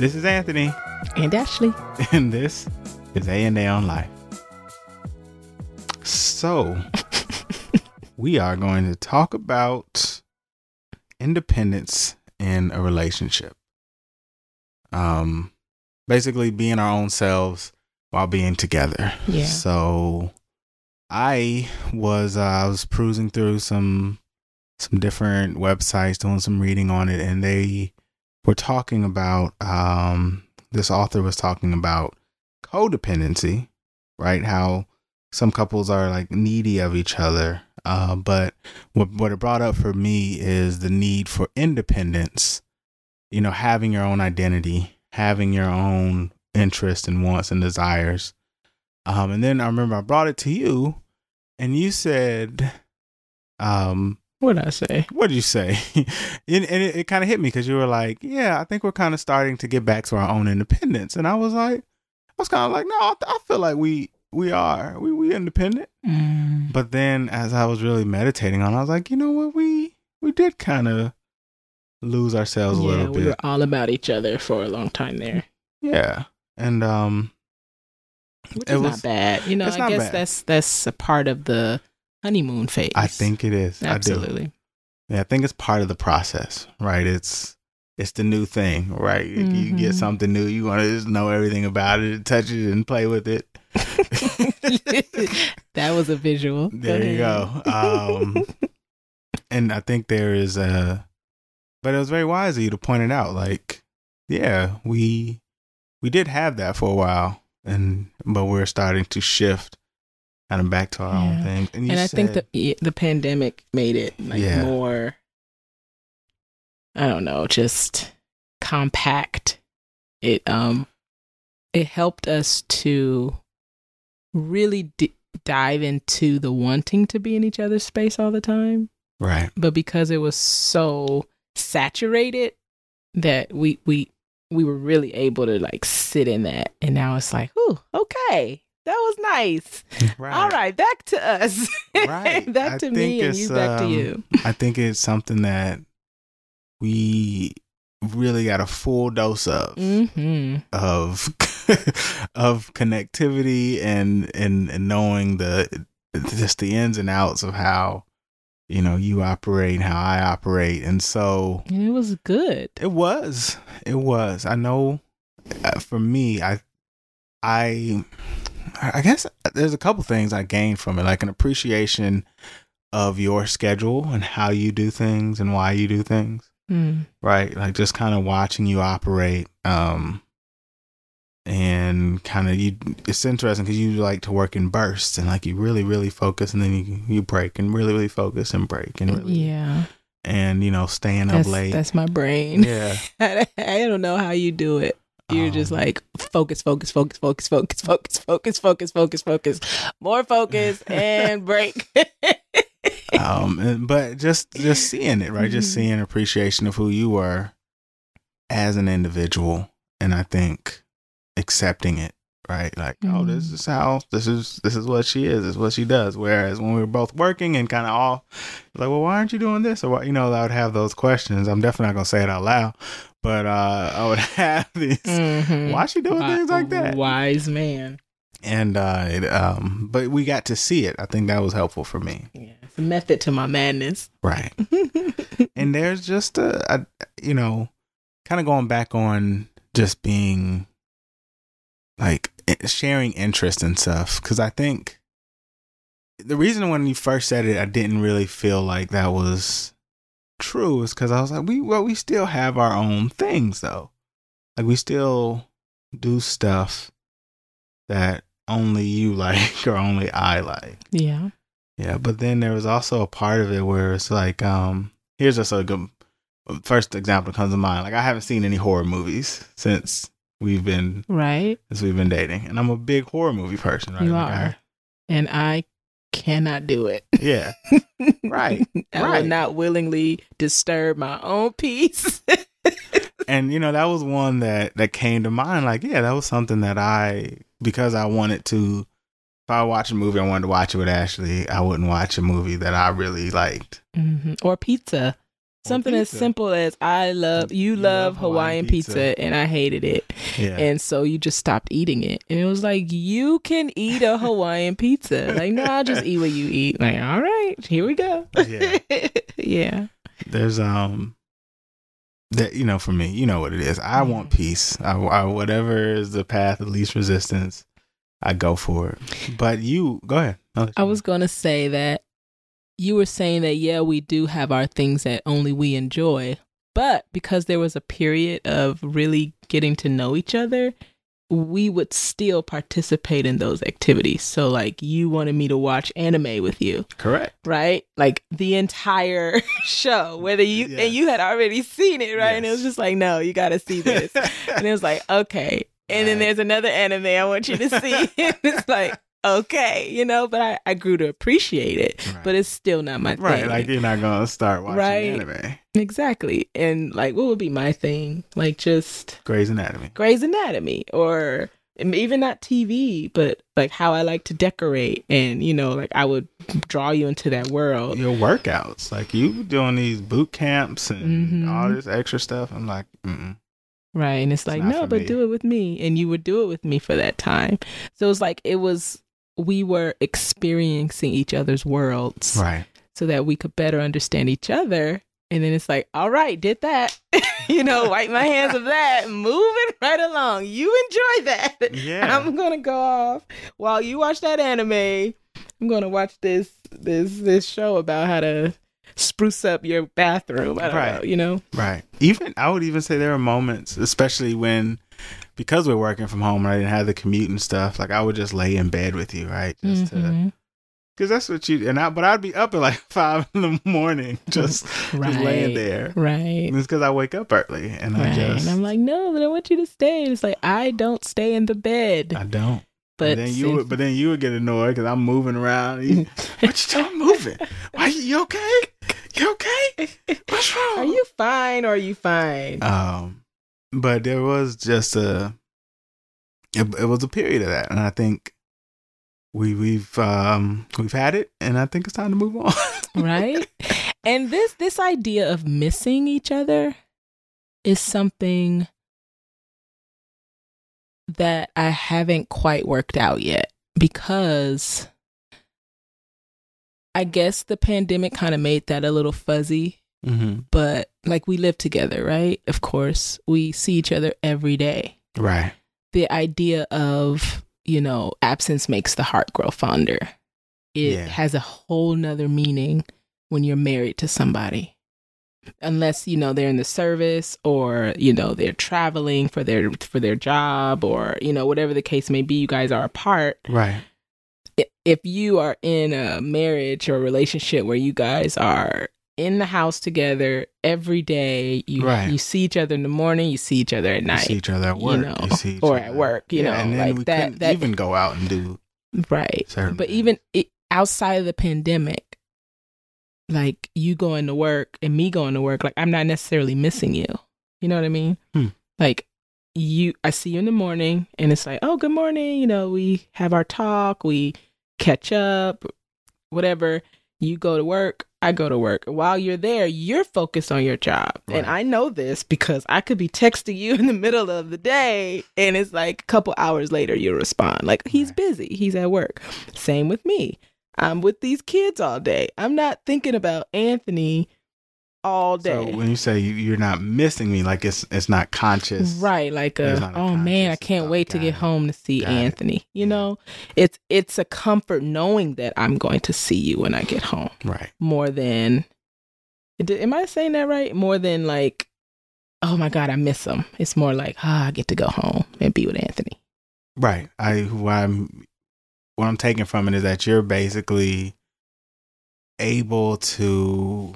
This is Anthony, And Ashley. and this is A and A on Life. So, we are going to talk about independence in a relationship. Um, basically being our own selves while being together. Yeah. So, I was uh, I was cruising through some some different websites, doing some reading on it, and they were talking about um, this author was talking about codependency, right? How some couples are like needy of each other, uh, but what what it brought up for me is the need for independence. You know, having your own identity, having your own interests and wants and desires. Um, and then I remember I brought it to you, and you said, um, What did I say? what did you say? and, and it, it kind of hit me because you were like, "Yeah, I think we're kind of starting to get back to our own independence." And I was like, I was kind of like, "No, I, I feel like we we are we we independent." Mm. But then, as I was really meditating on, it, I was like, you know what, we we did kind of lose ourselves a yeah, little bit. we were all about each other for a long time there. Yeah, and um, Which is was- not bad. You know, I guess bad. that's that's a part of the honeymoon phase. I think it is. I. Absolutely. Yeah, I think it's part of the process, right? It's it's the new thing, right? If you get Mhm. something new, you want to just know everything about it, touch it, and play with it. that was a visual. There you go. Um, and I think there is a, but it was very wise of you to point it out. Like, yeah, we we did have that for a while, and but we're starting to shift kind of back to our own Yeah. thing. And, you and I think the the pandemic made it like Yeah. more. I don't know, just compact. It um, it helped us to really d- dive into the wanting to be in each other's space all the time, right, but because it was so saturated that we we we were really able to like sit in that, and now it's like, ooh, okay, that was nice. right, All right, back to us. Right. back I to me and you back to um, you. I think it's something that we really got a full dose of. Mm-hmm. of of connectivity and, and and knowing the just the ins and outs of how you know you operate how i operate and so And it was good. it was it was i know uh, for me i i i guess there's a couple things i gained from it like an appreciation of your schedule and how you do things and why you do things Mm. right? Like just kind of watching you operate, um, and kind of you. It's interesting because you like to work in bursts and like you really, really focus, and then you you break and really, really focus and break and really, Yeah, and you know staying up that's, late. that's my brain. yeah, I don't know how you do it. You're just Um, like focus, focus, focus, focus, focus, focus, focus, focus, focus, focus, more focus and break. um, but just just seeing it, right? Just Mhm. seeing appreciation of who you were as an individual, and I think accepting it, right? Like, oh, this Mhm. is how this is this is what she is, this is what she does. Whereas when we were both working and kind of all like, well, why aren't you doing this? Or? You know, I would have those questions. I'm definitely not gonna say it out loud, but uh, I would have these. Mhm. Why she doing things like that? Wise man. And uh, it, um, but we got to see it. I think that was helpful for me, Yeah, it's a method to my madness. right? and there's just a, a you know kind of going back on just being like sharing interest and stuff because i think the reason when you first said it i didn't really feel like that was true is because i was like we well we still have our own things though like we still do stuff that only you like or only i like yeah. yeah, but then there was also a part of it where it's like, um, here's just a good first example that comes to mind. Like I haven't seen any horror movies since we've been Right. since we've been dating, and I'm a big horror movie person. Right? You Like, are. And I cannot do it. Yeah, Right, I right. would not willingly disturb my own peace. and you know that was one that that came to mind. Like, yeah, that was something that I because I wanted to. If I watch a movie, I wanted to watch it with Ashley. I wouldn't watch a movie that I really liked. hmm Or pizza. Something as simple as I love you, You love love Hawaiian Hawaiian pizza. pizza. and I hated it. Yeah. And so you just stopped eating it. And it was like, you can eat a Hawaiian pizza. Like, no, I'll just eat what you eat. Like, all right, here we go. Yeah. yeah. There's um that you know for me, you know what it is. I want peace. I, I whatever is the path of least resistance, I go for it. But you go ahead. I was going to say that you were saying that, yeah, we do have our things that only we enjoy. But because there was a period of really getting to know each other, we would still participate in those activities. So, like, you wanted me to watch anime with you, correct. right? Like the entire show, whether you Yes. and you had already seen it, right? And it was just like, no, you got to see this. and it was like, okay. And then there's another anime I want you to see. and it's like, okay, you know, but I, I grew to appreciate it. Right. But it's still not my right, thing. like you're not gonna start watching Right. anime. exactly. And like, what would be my thing? Like just Grey's Anatomy. Grey's Anatomy or even not TV, but like how I like to decorate. And, you know, like I would draw you into that world. Your workouts, like you doing these boot camps and Mhm. all this extra stuff. I'm like, mm Right. And it's like, no, but me. do it with me. And you would do it with me for that time. So it was like, it was, we were experiencing each other's worlds right. so that we could better understand each other. And then it's like, all right, did that. you know, wipe my hands of that, moving right along. You enjoy that. Yeah. I'm gonna go off while you watch that anime. I'm gonna watch this this this show about how to spruce up your bathroom. I don't Right. know, you know? Right. Even I would even say there are moments, especially when because we're working from home and I didn't have the commute and stuff. Like I would just lay in bed with you, right? Just to Mhm. because that's what you and I. But I'd be up at like five in the morning, just right. just laying there. Right. And it's because I wake up early and I just And I'm like, no, but I want you to stay. And it's like, I don't stay in the bed. I don't. but But then you would, but then you would get annoyed because I'm moving around. You, what you doing moving? Why you, you okay? You okay? What's wrong? are you fine or are you fine? Um, but there was just a, it, it was a period of that, and I think we we've um we've had it, and I think it's time to move on. right and this this idea of missing each other is something that i haven't quite worked out yet because i guess the pandemic kind of made that a little fuzzy mm-hmm. but like we live together right of course we see each other every day Right. the idea of you know absence makes the heart grow fonder it Yeah. has a whole nother meaning when you're married to somebody unless you know they're in the service or you know they're traveling for their for their job or you know whatever the case may be you guys are apart Right. If you are in a marriage or relationship where you guys are in the house together every day you Right. you see each other in the morning you see each other at You night see each other at you work. know, you see each or other. at work, you know, and then like that- that- even go out and do right but things. even it, outside of the pandemic like you going to work and me going to work like i'm not necessarily missing you you know what i mean Hmm. like you i see you in the morning and it's like oh good morning you know we have our talk we catch up whatever you go to work i go to work. While you're there you're focused on your job. And i know this because i could be texting you in the middle of the day and it's like a couple hours later you respond. Like he's Right. busy. He's at work. Same with me. I'm with these kids all day. I'm not thinking about anthony all day. So when you say you- you're not missing me, like it's it's not conscious, right like a, not a oh man i can't wait to get it. home to see Got it. anthony you Yeah. know it's it's a comfort knowing that i'm going to see you when i get home Right. more than am i saying that right more than like oh my god i miss him it's more like ah i get to go home and be with anthony Right. I what I'm what I'm taking from it is that you're basically able to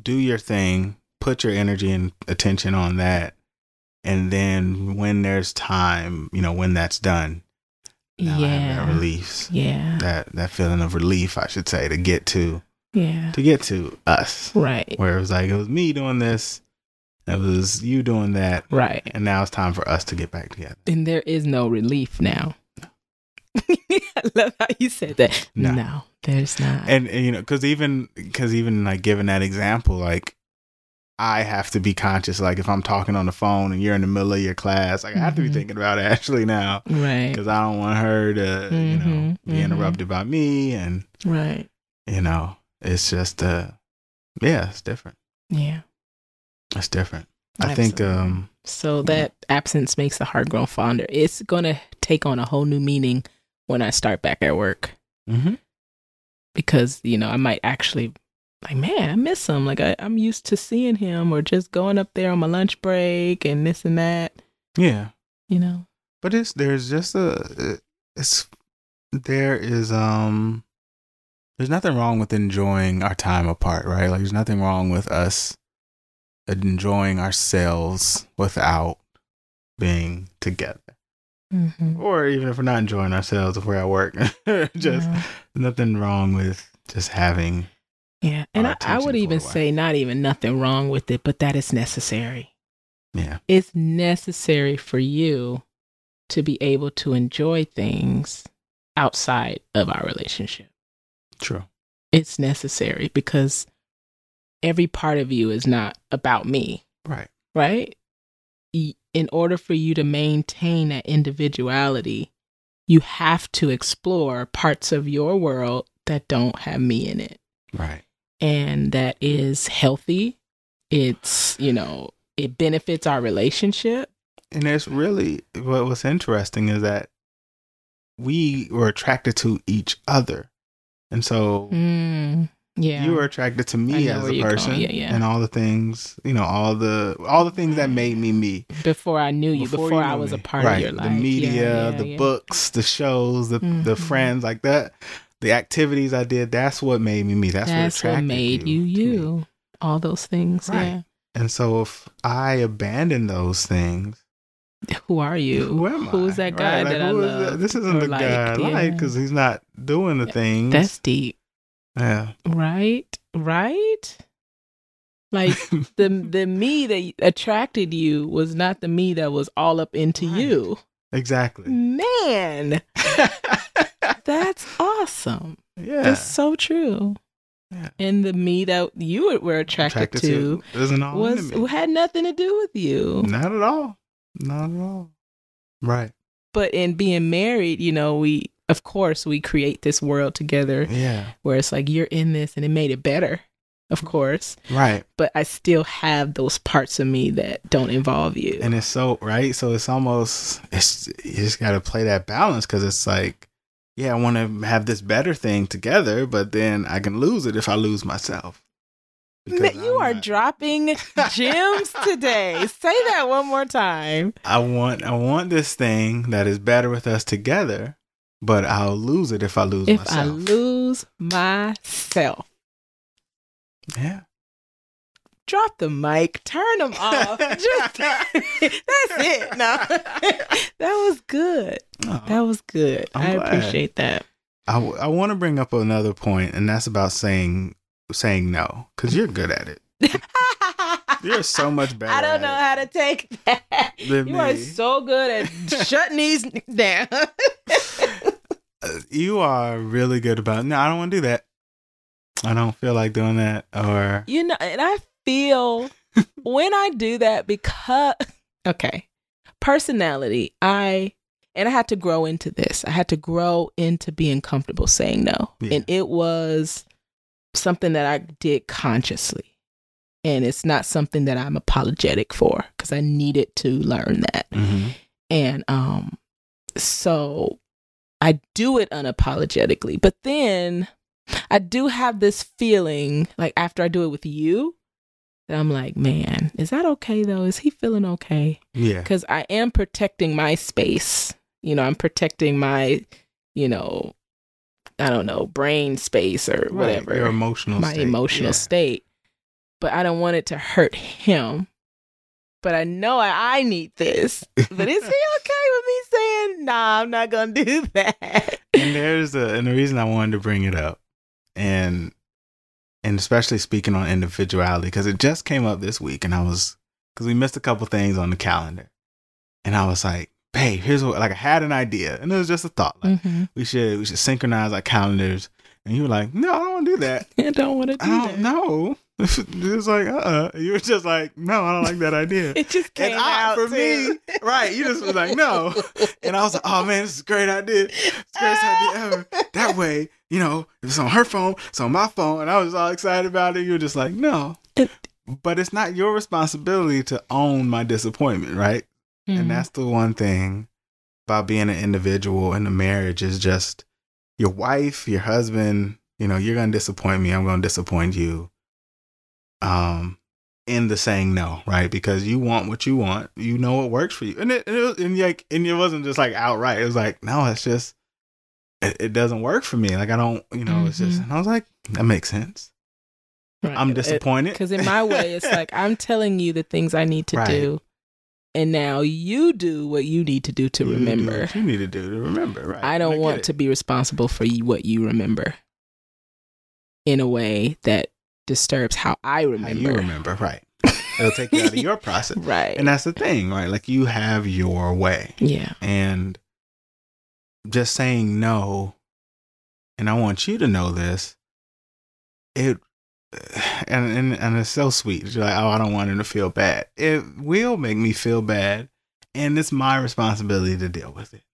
do your thing, put your energy and attention on that, and then when there's time, you know, when that's done, have that yeah. relief, yeah. That that feeling of relief, I should say, to get to yeah. to get to us. right. Where it was like it was me doing this, it was you doing that, right. and now it's time for us to get back together. and there is no relief now. I love how you said that. No. no, there's not and, and you know because even because even like giving that example like I have to be conscious. Like if I'm talking on the phone and you're in the middle of your class, like I have to be Mhm. thinking about Ashley now Right. because I don't want her to, you know, Mhm, be mhm. interrupted by me, and Right. you know, it's just uh, yeah, it's different. Yeah. It's different. I think um, So that absence makes the heart grow fonder. It's gonna take on a whole new meaning when I start back at work mhm. Because you know I might actually like, man, I miss him. Like I, I'm used to seeing him or just going up there on my lunch break and this and that. yeah, You know. but it's there's just a it's there is um there's nothing wrong with enjoying our time apart right like there's nothing wrong with us enjoying ourselves without being together Mm-hmm. or even if we're not enjoying ourselves if we're at work just nothing wrong with just having yeah, and I, I would even say not even nothing wrong with it, but that is necessary. yeah It's necessary for you to be able to enjoy things outside of our relationship. true It's necessary because every part of you is not about me, right right? In order for you to maintain that individuality, you have to explore parts of your world that don't have me in it. right And that is healthy. It's, you know, it benefits our relationship. and it's really what was interesting is that we were attracted to each other and so Mm, yeah. you were attracted to me as a person Yeah, yeah. and all the things you know all the all the things that made me me before I knew you, before, you I was a part right. of your life. the media Yeah, yeah, the yeah. books the shows the the Mhm. friends like that the activities i did that's what made me me that's, That's, what what made you you. All those things. Right. and so if i abandon those things Who are you? who am i Who's that guy Right, like, that I who is love? that? this isn't the like, guy i like because he's not doing the things That's deep. Yeah Right? Right? Like the the me that attracted you was not the me that was all up into Right. you. exactly Man, that's awesome. yeah That's so true. Yeah. And the me that you were attracted, to, isn't all was into me. had nothing to do with you. Not at all. Not at all. Right. But in being married, you know, we of course we create this world together Yeah. where it's like you're in this and it made it better, of course. Right. But I still have those parts of me that don't involve you. And it's so right. So it's almost it's you just got to play that balance because it's like, yeah, I want to have this better thing together, but then I can lose it if I lose myself. Because you I'm are not- dropping gems today. Say that one more time. I want I want this thing that is better with us together, but I'll lose it if I lose myself. If I lose myself, yeah. drop the mic, turn them off. Just, that's it. No, that was good. Oh. That was good. I'm I glad. appreciate that. I, w- I want to bring up another point, and that's about saying saying no because you're good at it. You're so much better. I don't know how to take that. You are so good at shutting these down. You are really good about. No, I don't want to do that. I don't feel like doing that. Or you know, and I feel when I do that because okay, personality. I and I had to grow into this. I had to grow into being comfortable saying no, Yeah. and it was something that I did consciously, and it's not something that I'm apologetic for because I needed to learn that. Mhm. And um so I do it unapologetically. But then I do have this feeling like after I do it with you that I'm like, man, is that okay though? Is he feeling okay? yeah, Cuz I am protecting my space. You know, I'm protecting my, you know, I don't know, brain space or Right, whatever Your emotional, my state. emotional Yeah. state. But I don't want it to hurt him. But I know I, I need this. But is he okay with me saying, nah, I'm not going to do that? and there's the and the reason I wanted to bring it up, and and especially speaking on individuality because it just came up this week, and I was because we missed a couple things on the calendar, and I was like, babe, here's what like I had an idea, and it was just a thought, like Mhm. we should we should synchronize our calendars, and you were like, no, I don't want to do that. I don't want to do I don't know. It's like, uh, uh you were just like, no, I don't like that idea. It just came and I, out for too. me, right? You just was like, no, and I was like, oh man, this is a great idea. It's the greatest idea ever. That way, you know, if it's on her phone, it's on my phone, and I was all excited about it. You were just like, no, It- but it's not your responsibility to own my disappointment, right? Mhm. And that's the one thing about being an individual in a marriage is just your wife, your husband, you know, you're going to disappoint me. I'm going to disappoint you. Um, in the saying no, right? Because you want what you want, you know what works for you, and it, and it was, and like, and it wasn't just like outright. It was like, no, it's just, it, it doesn't work for me. Like I don't, you know, it's just. Mhm. And I was like, that makes sense. Right. I'm disappointed Because in my way, it's like I'm telling you the things I need to Right. do, and now you do what you need to do to You do remember. what you need to do to remember, right? I don't get want to be responsible for you, what you remember in a way that disturbs how I remember. How you remember, right? It'll take you out of your process. right. And that's the thing, right? Like you have your way. yeah. And just saying no, and I want you to know this, it and and, and it's so sweet. You're like, oh, I don't want him to feel bad. It will make me feel bad. And it's my responsibility to deal with it.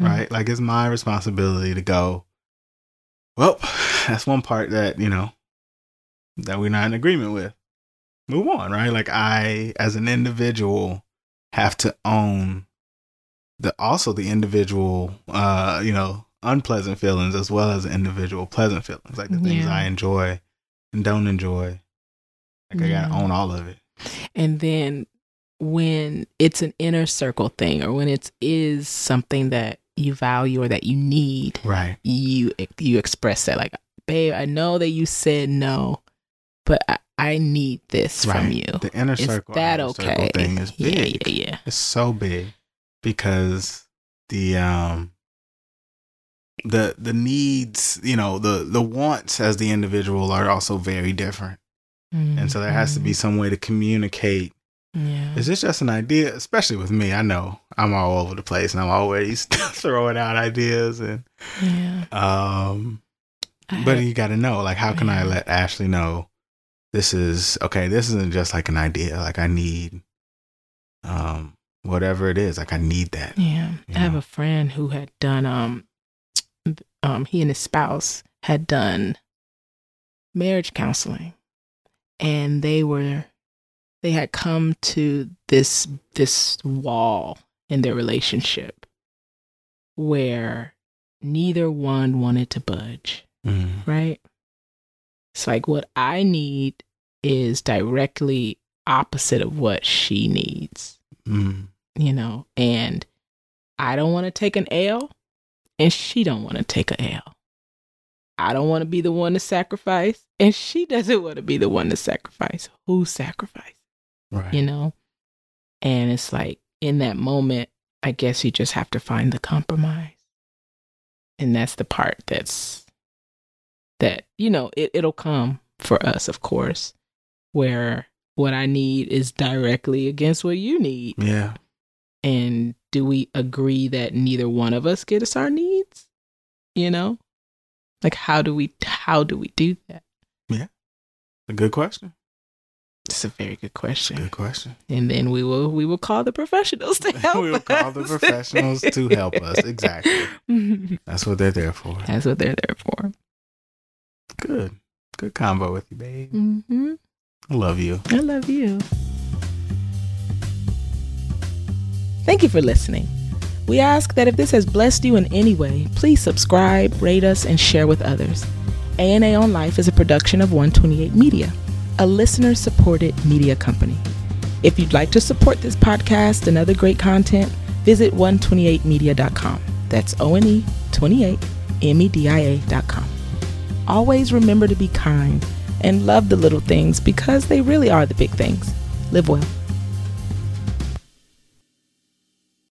Mm. Right? Like it's my responsibility to go, well, that's one part that, you know, that we're not in agreement with. Move on, right? Like I as an individual have to own the also the individual uh, you know, unpleasant feelings as well as individual pleasant feelings. Like the things Yeah. I enjoy and don't enjoy. Like I gotta Yeah. own all of it. And then when it's an inner circle thing or when it is something that you value or that you need, Right. you you express that like, babe, I know that you said no, but I, I need this from you. The inner Is circle that outer circle okay? thing is big. yeah, yeah. yeah. It's so big because the um the the needs, you know, the the wants as the individual are also very different. And so there has to be some way to communicate. Mm-hmm. Yeah. Is this just an idea? Especially with me, I know I'm all over the place and I'm always throwing out ideas and yeah. um I but you got to know like how can I let Ashley know this is okay, this isn't just like an idea. Like I need um whatever it is, like I need that. Yeah. I have a friend who had done um um he and his spouse had done marriage counseling and they were they had come to this this wall in their relationship where neither one wanted to budge, Mm. right? It's like what I need is directly opposite of what she needs Mm. you know, and I don't want to take an L and she don't want to take an L. I don't want to be the one to sacrifice and she doesn't want to be the one to sacrifice. Who sacrifice? Right. You know? And it's like in that moment, I guess you just have to find the compromise. And that's the part that's that, you know, it, it'll come for us, of course, where what I need is directly against what you need Yeah. and do we agree that neither one of us get us our needs you know like how do we how do we do that yeah A good question. it's a very good question Good question. and then we will we will call the professionals to help we will call the professionals to help us. Exactly. That's what they're there for. that's what they're there for Good. Good combo with you, babe. Mm-hmm. I love you. i love you thank you for listening we ask that if this has blessed you in any way please subscribe rate us and share with others ana on life is a production of 128 media a listener supported media company if you'd like to support this podcast and other great content visit 128media.com that's o-n-e 28 m-e-d-i-a.com always remember to be kind and love the little things because they really are the big things. Live well